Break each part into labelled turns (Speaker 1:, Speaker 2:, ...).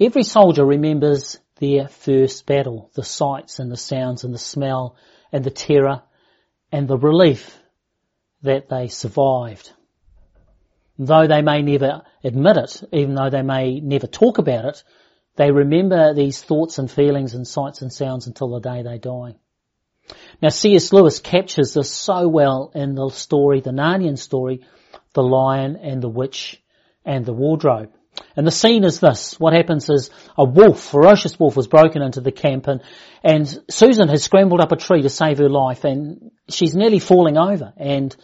Speaker 1: Every soldier remembers their first battle, the sights and the sounds and the smell and the terror and the relief that they survived. Though they may never admit it, even though they may never talk about it, they remember these thoughts and feelings and sights and sounds until the day they die. Now C.S. Lewis captures this so well in the story, the Narnian story, The Lion and the Witch and the Wardrobe. And the scene is this. What happens is a wolf, ferocious wolf, has broken into the camp and, and Susan has scrambled up a tree to save her life and she's nearly falling over and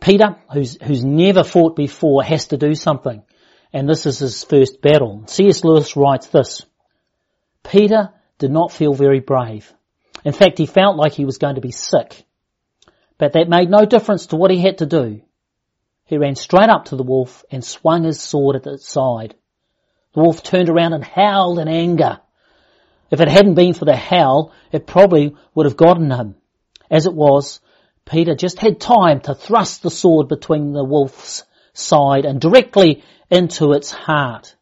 Speaker 1: Peter, who's, who's never fought before, has to do something. And this is his first battle. C.S. Lewis writes this. Peter did not feel very brave. In fact, he felt like he was going to be sick. But that made no difference to what he had to do. He ran straight up to the wolf and swung his sword at its side. The wolf turned around and howled in anger. If it hadn't been for the howl, it probably would have gotten him. As it was, Peter just had time to thrust the sword between the wolf's side and directly into its heart.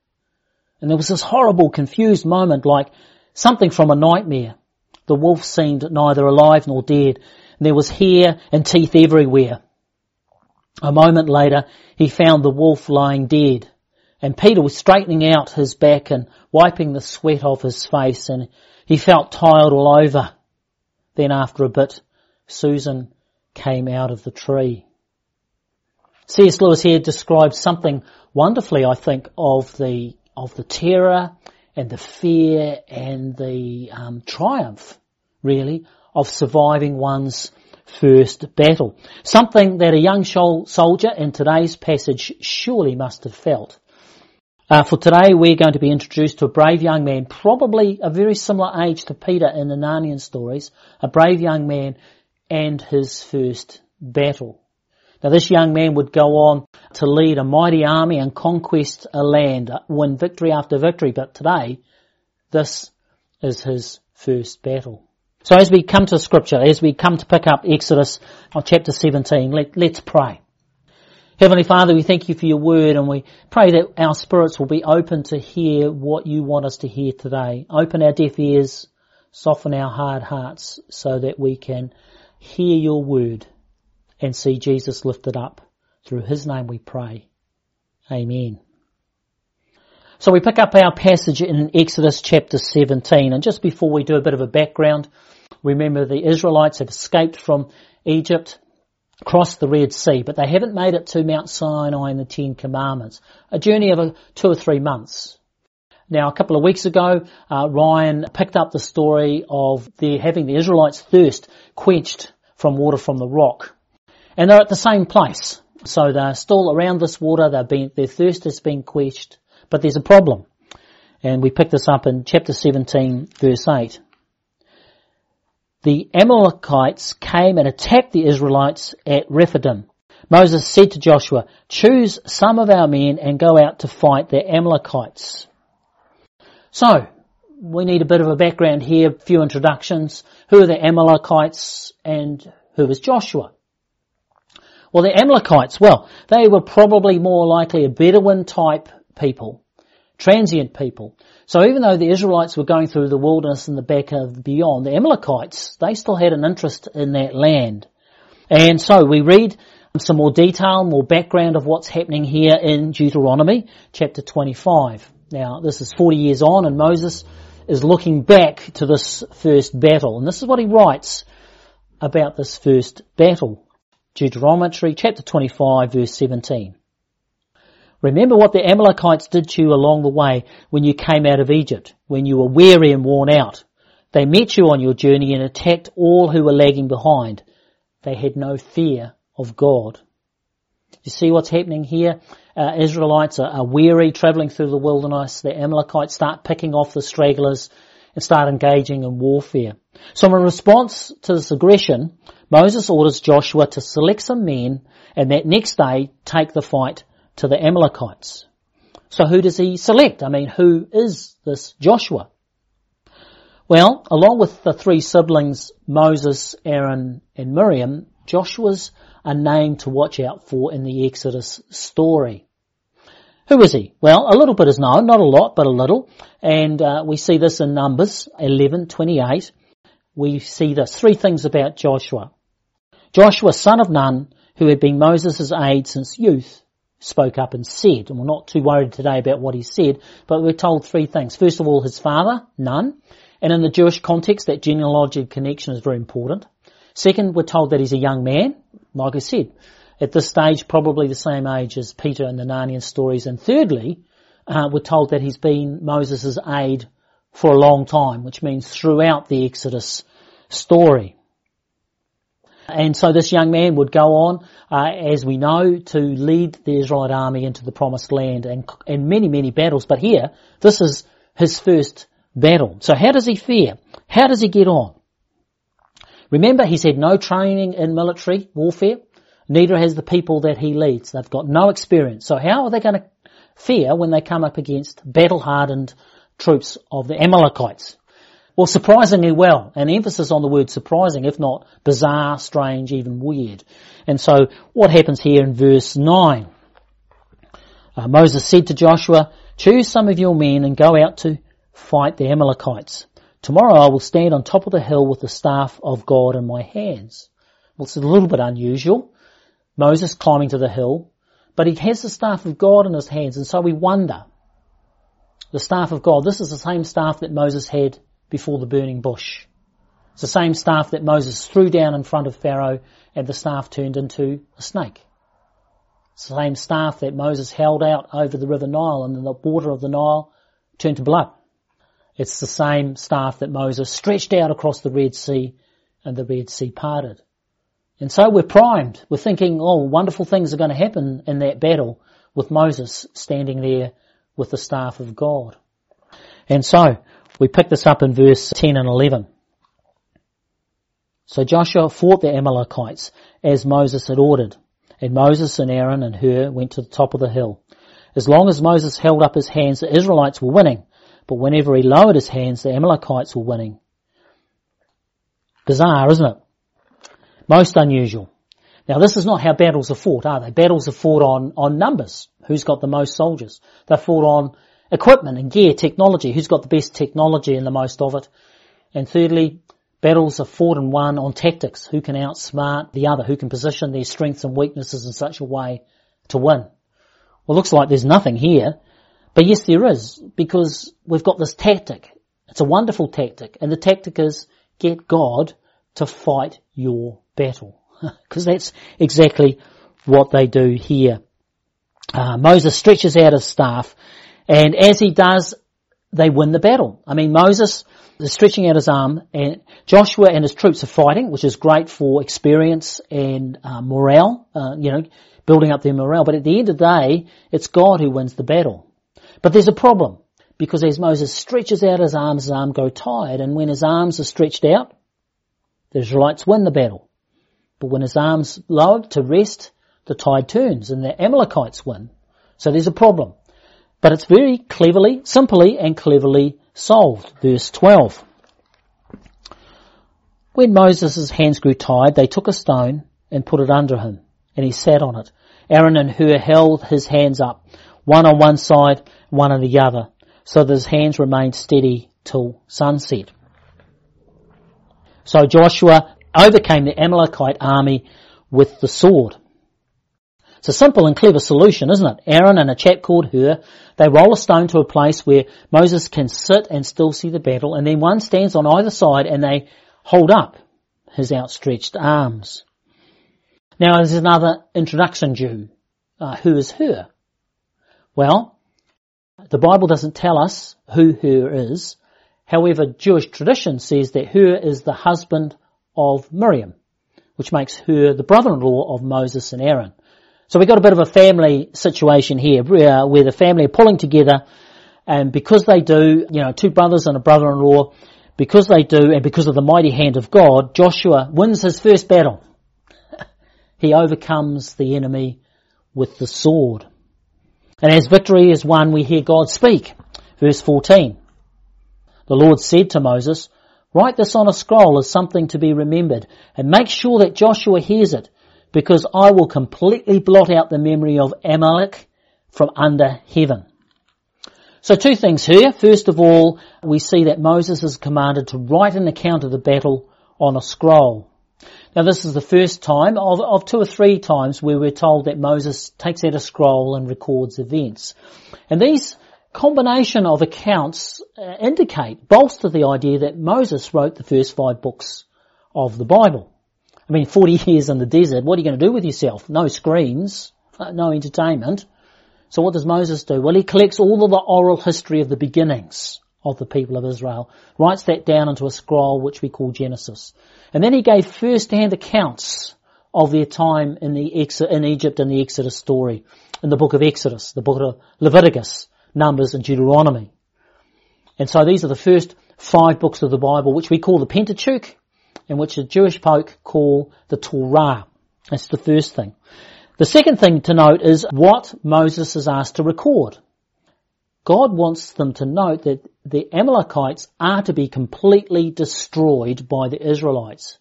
Speaker 1: And there was this horrible confused moment like something from a nightmare. The wolf seemed neither alive nor dead. There was hair and teeth everywhere. A moment later, he found the wolf lying dead, and Peter was straightening out his back and wiping the sweat off his face, and he felt tired all over. Then after a bit, Susan came out of the tree. C.S. Lewis here describes something wonderfully, I think, of the of the terror and the fear and the um, triumph, really, of surviving one's first battle. Something that a young soldier in today's passage surely must have felt. Uh, for today, we're going to be introduced to a brave young man, probably a very similar age to Peter in the Narnian stories, a brave young man and his first battle. Now this young man would go on to lead a mighty army and conquest a land, win victory after victory, but today, this is his first battle. So as we come to scripture, as we come to pick up Exodus on chapter 17, let, let's pray. Heavenly Father, we thank you for your word and we pray that our spirits will be open to hear what you want us to hear today. Open our deaf ears, soften our hard hearts so that we can hear your word and see Jesus lifted up. Through his name we pray. Amen. So we pick up our passage in Exodus chapter 17 and just before we do a bit of a background, remember the Israelites have escaped from Egypt, crossed the Red Sea, but they haven't made it to Mount Sinai and the Ten Commandments. A journey of a, two or three months. Now, a couple of weeks ago, uh, Ryan picked up the story of the having the Israelites' thirst quenched from water from the rock, and they're at the same place. So they're still around this water. They've been their thirst has been quenched. But there's a problem. And we pick this up in chapter 17 verse 8. The Amalekites came and attacked the Israelites at Rephidim. Moses said to Joshua, choose some of our men and go out to fight the Amalekites. So, we need a bit of a background here, a few introductions. Who are the Amalekites and who was Joshua? Well, the Amalekites, well, they were probably more likely a Bedouin type people, transient people. So even though the Israelites were going through the wilderness and the back of beyond, the Amalekites, they still had an interest in that land. And so we read some more detail, more background of what's happening here in Deuteronomy chapter 25. Now this is 40 years on and Moses is looking back to this first battle. And this is what he writes about this first battle. Deuteronomy chapter 25 verse 17. Remember what the Amalekites did to you along the way when you came out of Egypt, when you were weary and worn out. They met you on your journey and attacked all who were lagging behind. They had no fear of God. You see what's happening here? Uh, Israelites are, are weary travelling through the wilderness. The Amalekites start picking off the stragglers and start engaging in warfare. So in response to this aggression, Moses orders Joshua to select some men and that next day take the fight to the Amalekites. So who does he select? I mean, who is this Joshua? Well, along with the three siblings, Moses, Aaron, and Miriam, Joshua's a name to watch out for in the Exodus story. Who is he? Well, a little bit is known, not a lot, but a little. And uh, we see this in Numbers 11:28. We see this three things about Joshua. Joshua, son of Nun, who had been Moses' aide since youth, spoke up and said, and we're not too worried today about what he said, but we're told three things. First of all, his father, Nun, and in the Jewish context, that genealogical connection is very important. Second, we're told that he's a young man, like I said, at this stage probably the same age as Peter in the Narnian stories. And thirdly, uh, we're told that he's been Moses' aide for a long time, which means throughout the Exodus story. And so this young man would go on, uh, as we know, to lead the Israelite army into the promised land and, and many, many battles. But here, this is his first battle. So how does he fare? How does he get on? Remember, he's had no training in military warfare. Neither has the people that he leads. They've got no experience. So how are they going to fare when they come up against battle-hardened troops of the Amalekites? Well, surprisingly well. An emphasis on the word surprising, if not bizarre, strange, even weird. And so what happens here in verse 9? Uh, Moses said to Joshua, choose some of your men and go out to fight the Amalekites. Tomorrow I will stand on top of the hill with the staff of God in my hands. Well, it's a little bit unusual. Moses climbing to the hill, but he has the staff of God in his hands, and so we wonder. The staff of God, this is the same staff that Moses had before the burning bush. It's the same staff that Moses threw down in front of Pharaoh and the staff turned into a snake. It's the same staff that Moses held out over the river Nile and the water of the Nile turned to blood. It's the same staff that Moses stretched out across the Red Sea and the Red Sea parted. And so we're primed. We're thinking, oh, wonderful things are going to happen in that battle with Moses standing there with the staff of God. And so we pick this up in verse 10 and 11. So Joshua fought the Amalekites as Moses had ordered. And Moses and Aaron and Hur went to the top of the hill. As long as Moses held up his hands, the Israelites were winning. But whenever he lowered his hands, the Amalekites were winning. Bizarre, isn't it? Most unusual. Now this is not how battles are fought, are they? Battles are fought on, on numbers. Who's got the most soldiers? They're fought on equipment and gear, technology. Who's got the best technology and the most of it? And thirdly, battles are fought and won on tactics. Who can outsmart the other? Who can position their strengths and weaknesses in such a way to win? Well, it looks like there's nothing here. But yes, there is, because we've got this tactic. It's a wonderful tactic. And the tactic is get God to fight your battle. Because that's exactly what they do here. Uh, Moses stretches out his staff and as he does, they win the battle. I mean, Moses is stretching out his arm and Joshua and his troops are fighting, which is great for experience and uh, morale, uh, you know, building up their morale. But at the end of the day, it's God who wins the battle. But there's a problem because as Moses stretches out his arms, his arms go tired and when his arms are stretched out, the Israelites win the battle. But when his arms lowered to rest, the tide turns and the Amalekites win. So there's a problem. But it's very cleverly, simply and cleverly solved. Verse 12. When Moses' hands grew tired, they took a stone and put it under him, and he sat on it. Aaron and Hur held his hands up, one on one side, one on the other, so that his hands remained steady till sunset. So Joshua overcame the Amalekite army with the sword. It's a simple and clever solution, isn't it? Aaron and a chap called Hur, they roll a stone to a place where Moses can sit and still see the battle, and then one stands on either side and they hold up his outstretched arms. Now there's another introduction Jew. Uh, who is Hur? Well, the Bible doesn't tell us who Hur is, However, Jewish tradition says that Hur is the husband of Miriam, which makes Hur the brother-in-law of Moses and Aaron. So we've got a bit of a family situation here, uh, where the family are pulling together, and because they do, you know, two brothers and a brother-in-law, because they do, and because of the mighty hand of God, Joshua wins his first battle. he overcomes the enemy with the sword. And as victory is won, we hear God speak. Verse 14. The Lord said to Moses, write this on a scroll as something to be remembered and make sure that Joshua hears it because I will completely blot out the memory of Amalek from under heaven. So two things here. First of all, we see that Moses is commanded to write an account of the battle on a scroll. Now this is the first time of, of two or three times where we're told that Moses takes out a scroll and records events. And these combination of accounts uh, indicate, bolster the idea that Moses wrote the first five books of the Bible. I mean, 40 years in the desert, what are you going to do with yourself? No screens, no entertainment. So what does Moses do? Well, he collects all of the oral history of the beginnings of the people of Israel, writes that down into a scroll which we call Genesis. And then he gave first-hand accounts of their time in the in Egypt and the Exodus story, in the book of Exodus, the book of Leviticus, Numbers and Deuteronomy. And so these are the first five books of the Bible, which we call the Pentateuch, and which the Jewish folk call the Torah. That's the first thing. The second thing to note is what Moses is asked to record. God wants them to note that the Amalekites are to be completely destroyed by the Israelites.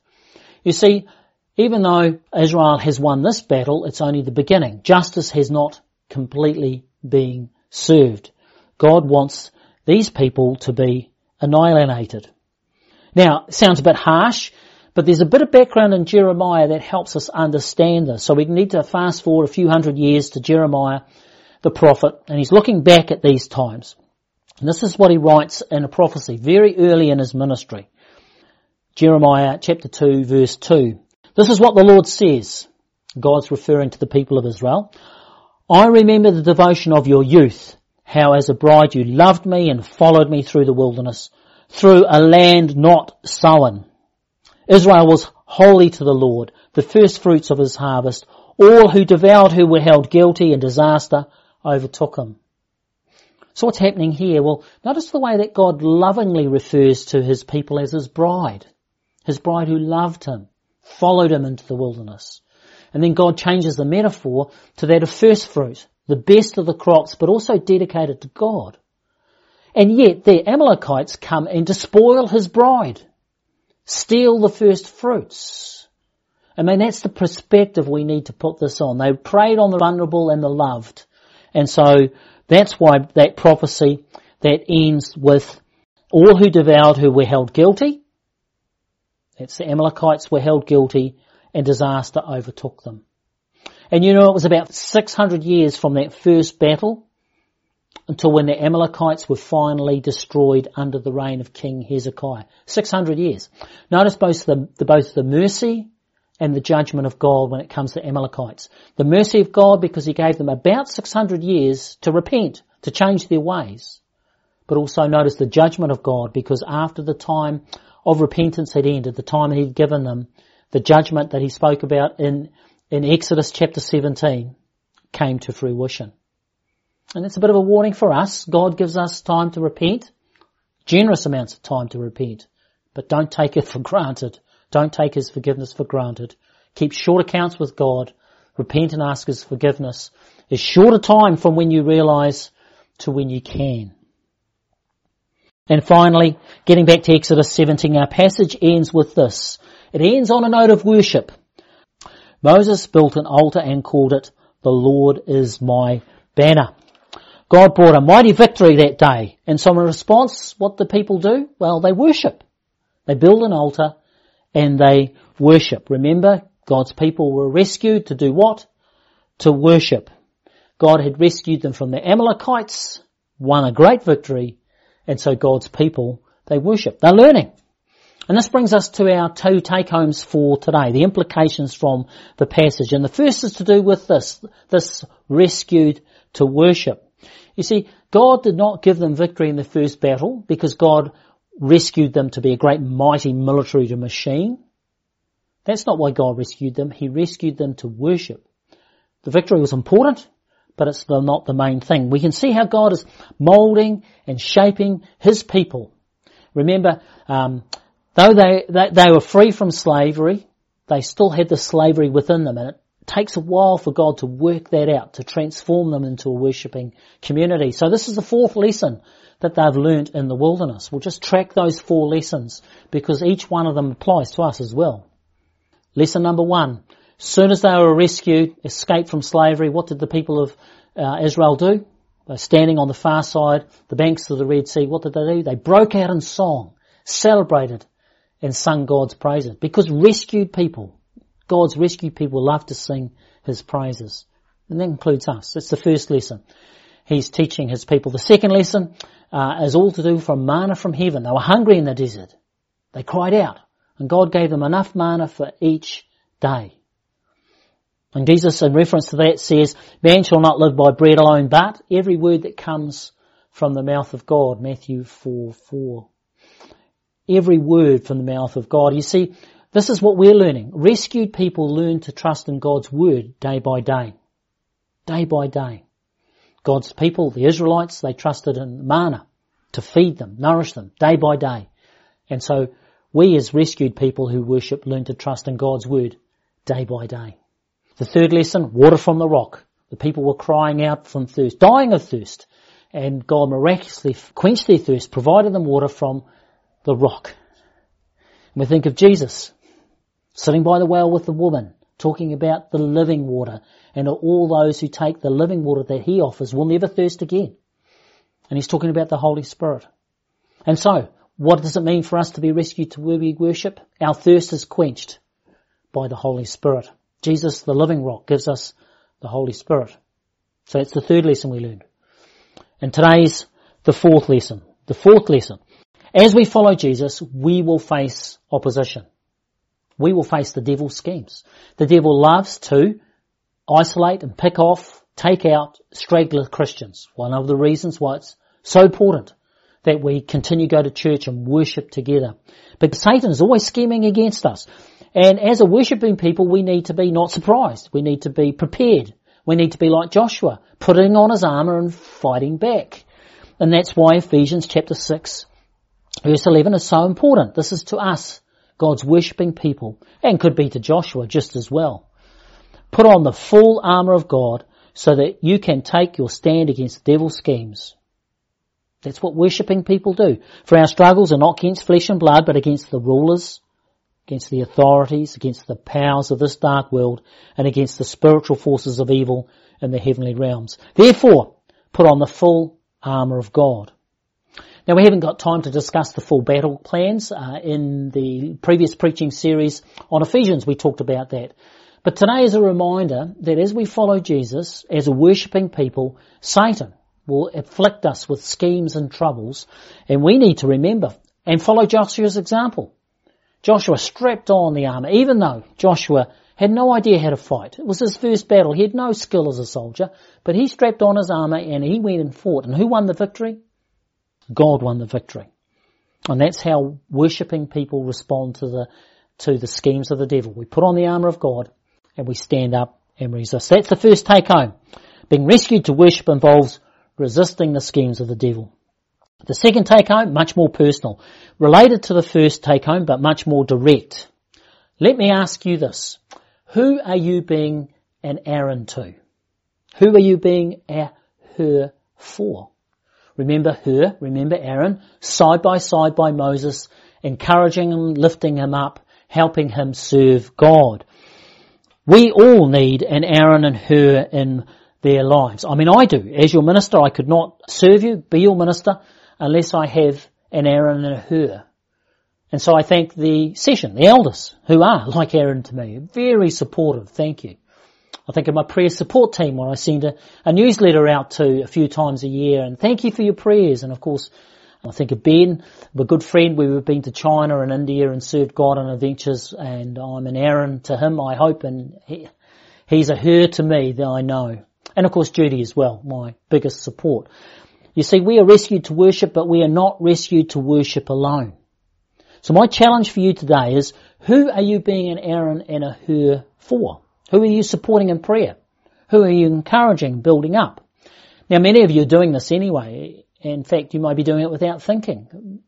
Speaker 1: You see, even though Israel has won this battle, it's only the beginning. Justice has not completely been served. God wants these people to be annihilated. Now, sounds a bit harsh, but there's a bit of background in Jeremiah that helps us understand this. So we need to fast forward a few hundred years to Jeremiah, the prophet, and he's looking back at these times. And this is what he writes in a prophecy very early in his ministry. Jeremiah chapter 2 verse 2. This is what the Lord says. God's referring to the people of Israel. I remember the devotion of your youth, how as a bride you loved me and followed me through the wilderness, through a land not sown. Israel was holy to the Lord, the first fruits of his harvest. All who devoured her were held guilty and disaster overtook him. So what's happening here? Well, notice the way that God lovingly refers to his people as his bride. His bride who loved him, followed him into the wilderness. And then God changes the metaphor to that of first fruit, the best of the crops, but also dedicated to God. And yet the Amalekites come and despoil his bride steal the first fruits. I mean, that's the perspective we need to put this on. They preyed on the vulnerable and the loved. And so that's why that prophecy that ends with all who devoured who were held guilty. That's the Amalekites were held guilty and disaster overtook them. And you know, it was about 600 years from that first battle until when the Amalekites were finally destroyed under the reign of King Hezekiah. 600 years. Notice both the, the, both the mercy and the judgment of God when it comes to Amalekites. The mercy of God because he gave them about 600 years to repent, to change their ways. But also notice the judgment of God because after the time of repentance had ended, the time he'd given them, the judgment that he spoke about in, in Exodus chapter 17 came to fruition. And it's a bit of a warning for us. God gives us time to repent, generous amounts of time to repent, but don't take it for granted. Don't take His forgiveness for granted. Keep short accounts with God. Repent and ask His forgiveness. It's shorter time from when you realize to when you can. And finally, getting back to Exodus 17, our passage ends with this. It ends on a note of worship. Moses built an altar and called it, the Lord is my banner. God brought a mighty victory that day. And so in response, what do people do? Well, they worship. They build an altar and they worship. Remember, God's people were rescued to do what? To worship. God had rescued them from the Amalekites, won a great victory, and so God's people, they worship. They're learning. And this brings us to our two take-homes for today, the implications from the passage. And the first is to do with this, this rescued to worship. You see, God did not give them victory in the first battle because God rescued them to be a great mighty military machine. That's not why God rescued them. He rescued them to worship. The victory was important, but it's not the main thing. We can see how God is molding and shaping His people. Remember, um, though they, they, they were free from slavery, they still had the slavery within them, and it takes a while for God to work that out, to transform them into a worshipping community. So this is the fourth lesson that they've learnt in the wilderness. We'll just track those four lessons because each one of them applies to us as well. Lesson number one. Soon as they were rescued, escaped from slavery, what did the people of uh, Israel do? They're standing on the far side, the banks of the Red Sea. What did they do? They broke out in song, celebrated, and sung God's praises. Because rescued people, God's rescued people love to sing His praises. And that includes us. That's the first lesson. He's teaching His people. The second lesson uh, is all to do from manna from heaven. They were hungry in the desert. They cried out. And God gave them enough manna for each day. And Jesus, in reference to that, says, Man shall not live by bread alone, but every word that comes from the mouth of God. Matthew 4, 4. Every word from the mouth of God. You see, this is what we're learning. Rescued people learn to trust in God's word day by day. Day by day. God's people, the Israelites, they trusted in manna to feed them, nourish them, day by day. And so we as rescued people who worship learn to trust in God's word day by day. The third lesson, water from the rock. The people were crying out from thirst, dying of thirst. And God miraculously quenched their thirst, provided them water from the rock. And we think of Jesus sitting by the well with the woman, talking about the living water, and all those who take the living water that he offers will never thirst again. And he's talking about the Holy Spirit. And so, what does it mean for us to be rescued to where we worship? Our thirst is quenched by the Holy Spirit. Jesus, the living rock, gives us the Holy Spirit. So it's the third lesson we learned. And today's the fourth lesson. The fourth lesson. As we follow Jesus, we will face opposition. We will face the devil's schemes. The devil loves to isolate and pick off, take out straggler Christians. One of the reasons why it's so important that we continue to go to church and worship together. But Satan is always scheming against us. And as a worshipping people, we need to be not surprised. We need to be prepared. We need to be like Joshua, putting on his armour and fighting back. And that's why Ephesians chapter 6 verse 11 is so important. This is to us, God's worshipping people, and could be to Joshua just as well. Put on the full armour of God so that you can take your stand against devil's schemes. That's what worshipping people do. For our struggles are not against flesh and blood, but against the rulers, against the authorities, against the powers of this dark world, and against the spiritual forces of evil in the heavenly realms. Therefore, put on the full armour of God. Now we haven't got time to discuss the full battle plans. Uh, in the previous preaching series on Ephesians we talked about that. But today is a reminder that as we follow Jesus, as a worshipping people, Satan, will afflict us with schemes and troubles, and we need to remember and follow Joshua's example. Joshua strapped on the armor, even though Joshua had no idea how to fight. It was his first battle. He had no skill as a soldier, but he strapped on his armor and he went and fought. And who won the victory? God won the victory. And that's how worshipping people respond to the, to the schemes of the devil. We put on the armor of God and we stand up and resist. That's the first take home. Being rescued to worship involves resisting the schemes of the devil. The second take home, much more personal, related to the first take home, but much more direct. Let me ask you this. Who are you being an Aaron to? Who are you being a Hur for? Remember Hur, remember Aaron, side by side by Moses, encouraging him, lifting him up, helping him serve God. We all need an Aaron and Hur in their lives. I mean, I do. As your minister, I could not serve you, be your minister, unless I have an Aaron and a Hur. And so I thank the session, the elders, who are like Aaron to me, very supportive. Thank you. I think of my prayer support team where I send a, a newsletter out to a few times a year and thank you for your prayers. And of course, I think of Ben, a good friend. We've been to China and India and served God on adventures and I'm an Aaron to him, I hope, and he, he's a Hur to me that I know. And of course Judy as well, my biggest support. You see, we are rescued to worship, but we are not rescued to worship alone. So my challenge for you today is, who are you being an Aaron and a Hur for? Who are you supporting in prayer? Who are you encouraging, building up? Now many of you are doing this anyway. In fact, you might be doing it without thinking.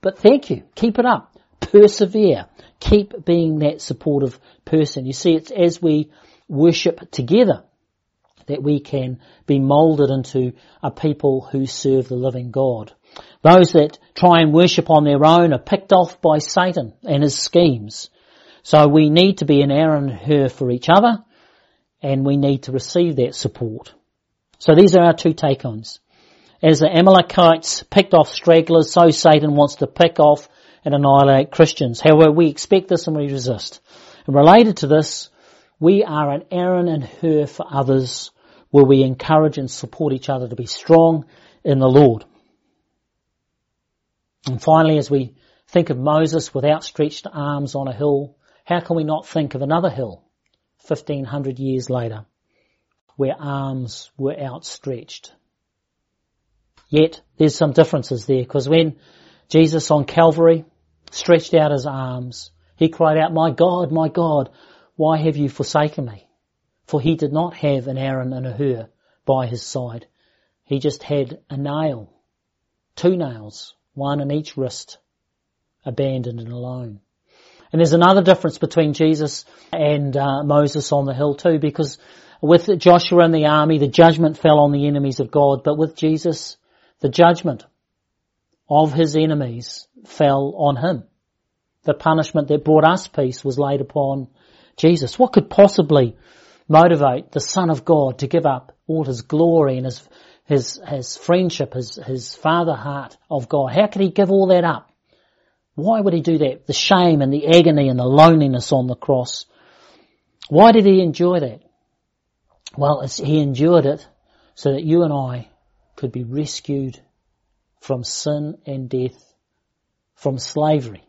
Speaker 1: But thank you. Keep it up. Persevere. Keep being that supportive person. You see, it's as we worship together that we can be molded into a people who serve the living God. Those that try and worship on their own are picked off by Satan and his schemes. So we need to be an Aaron and Hur for each other and we need to receive that support. So these are our two take-ons. As the Amalekites picked off stragglers, so Satan wants to pick off and annihilate Christians. However, we expect this and we resist. And related to this, we are an Aaron and Hur for others where we encourage and support each other to be strong in the Lord. And finally, as we think of Moses with outstretched arms on a hill, how can we not think of another hill 1500 years later where arms were outstretched? Yet there's some differences there because when Jesus on Calvary stretched out his arms, he cried out, my God, my God, why have you forsaken me? For he did not have an Aaron and a Hur by his side. He just had a nail, two nails, one in each wrist, abandoned and alone. And there's another difference between Jesus and uh, Moses on the hill too, because with Joshua and the army, the judgment fell on the enemies of God, but with Jesus, the judgment of his enemies fell on him. The punishment that brought us peace was laid upon Jesus. What could possibly motivate the Son of God to give up all his glory and his, his, his friendship, his, his father heart of God? How could he give all that up? Why would he do that? The shame and the agony and the loneliness on the cross. Why did he endure that? Well, he endured it so that you and I could be rescued from sin and death, from slavery,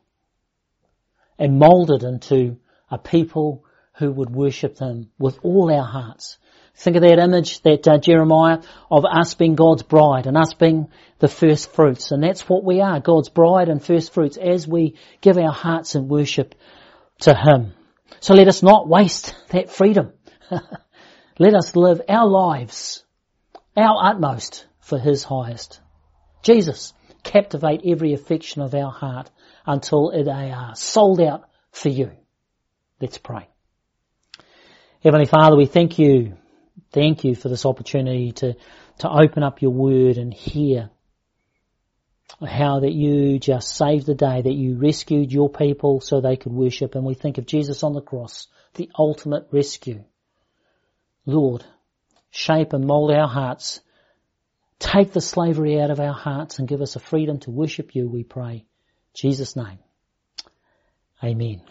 Speaker 1: and molded into a people who would worship Him with all our hearts. Think of that image that uh, Jeremiah of us being God's bride and us being the first fruits. And that's what we are, God's bride and first fruits as we give our hearts in worship to Him. So let us not waste that freedom. let us live our lives, our utmost for His highest. Jesus, captivate every affection of our heart until they are sold out for you. Let's pray. Heavenly Father, we thank you, thank you for this opportunity to, to open up your word and hear how that you just saved the day, that you rescued your people so they could worship. And we think of Jesus on the cross, the ultimate rescue. Lord, shape and mold our hearts Take the slavery out of our hearts and give us a freedom to worship you, we pray. In Jesus' name. Amen.